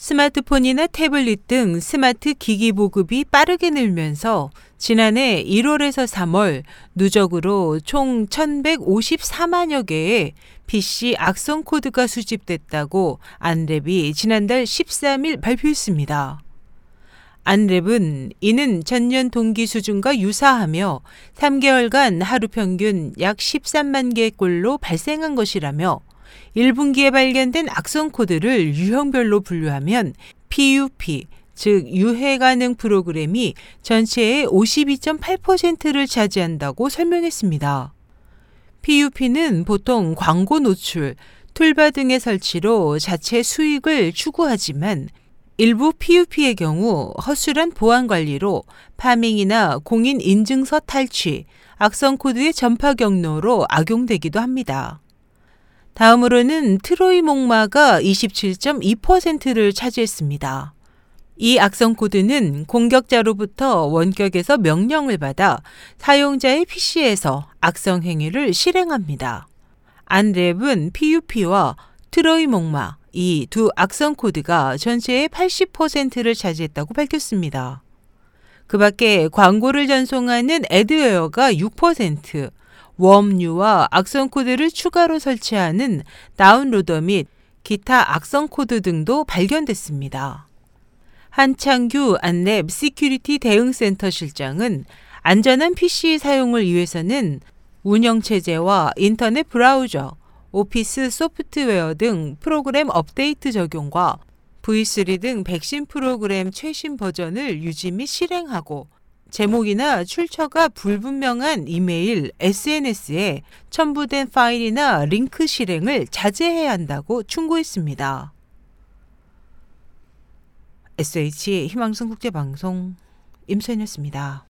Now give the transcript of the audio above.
스마트폰이나 태블릿 등 스마트 기기 보급이 빠르게 늘면서 지난해 1월에서 3월 누적으로 총 1,154만여 개의 PC 악성 코드가 수집됐다고 안랩이 지난달 13일 발표했습니다. 안랩은 이는 전년 동기 수준과 유사하며 3개월간 하루 평균 약 13만 개꼴로 발생한 것이라며 1분기에 발견된 악성 코드를 유형별로 분류하면 PUP, 즉 유해 가능 프로그램이 전체의 52.8%를 차지한다고 설명했습니다. PUP는 보통 광고 노출, 툴바 등의 설치로 자체 수익을 추구하지만 일부 PUP의 경우 허술한 보안 관리로 파밍이나 공인 인증서 탈취, 악성 코드의 전파 경로로 악용되기도 합니다. 다음으로는 트로이 목마가 27.2%를 차지했습니다. 이 악성 코드는 공격자로부터 원격에서 명령을 받아 사용자의 PC에서 악성 행위를 실행합니다. 안랩은 PUP와 트로이 목마 이 두 악성 코드가 전체의 80%를 차지했다고 밝혔습니다. 그 밖에 광고를 전송하는 adware가 6%, 웜유와 악성 코드를 추가로 설치하는 downloader 및 기타 악성 코드 등도 발견됐습니다. 한창규 안랩 시큐리티 대응센터 실장은 안전한 PC 사용을 위해서는 운영체제와 인터넷 브라우저, 오피스 소프트웨어 등 프로그램 업데이트 적용과 V3 등 백신 프로그램 최신 버전을 유지 및 실행하고 제목이나 출처가 불분명한 이메일, SNS에 첨부된 파일이나 링크 실행을 자제해야 한다고 충고했습니다. SH 희망성 국제방송 임소연이었습니다.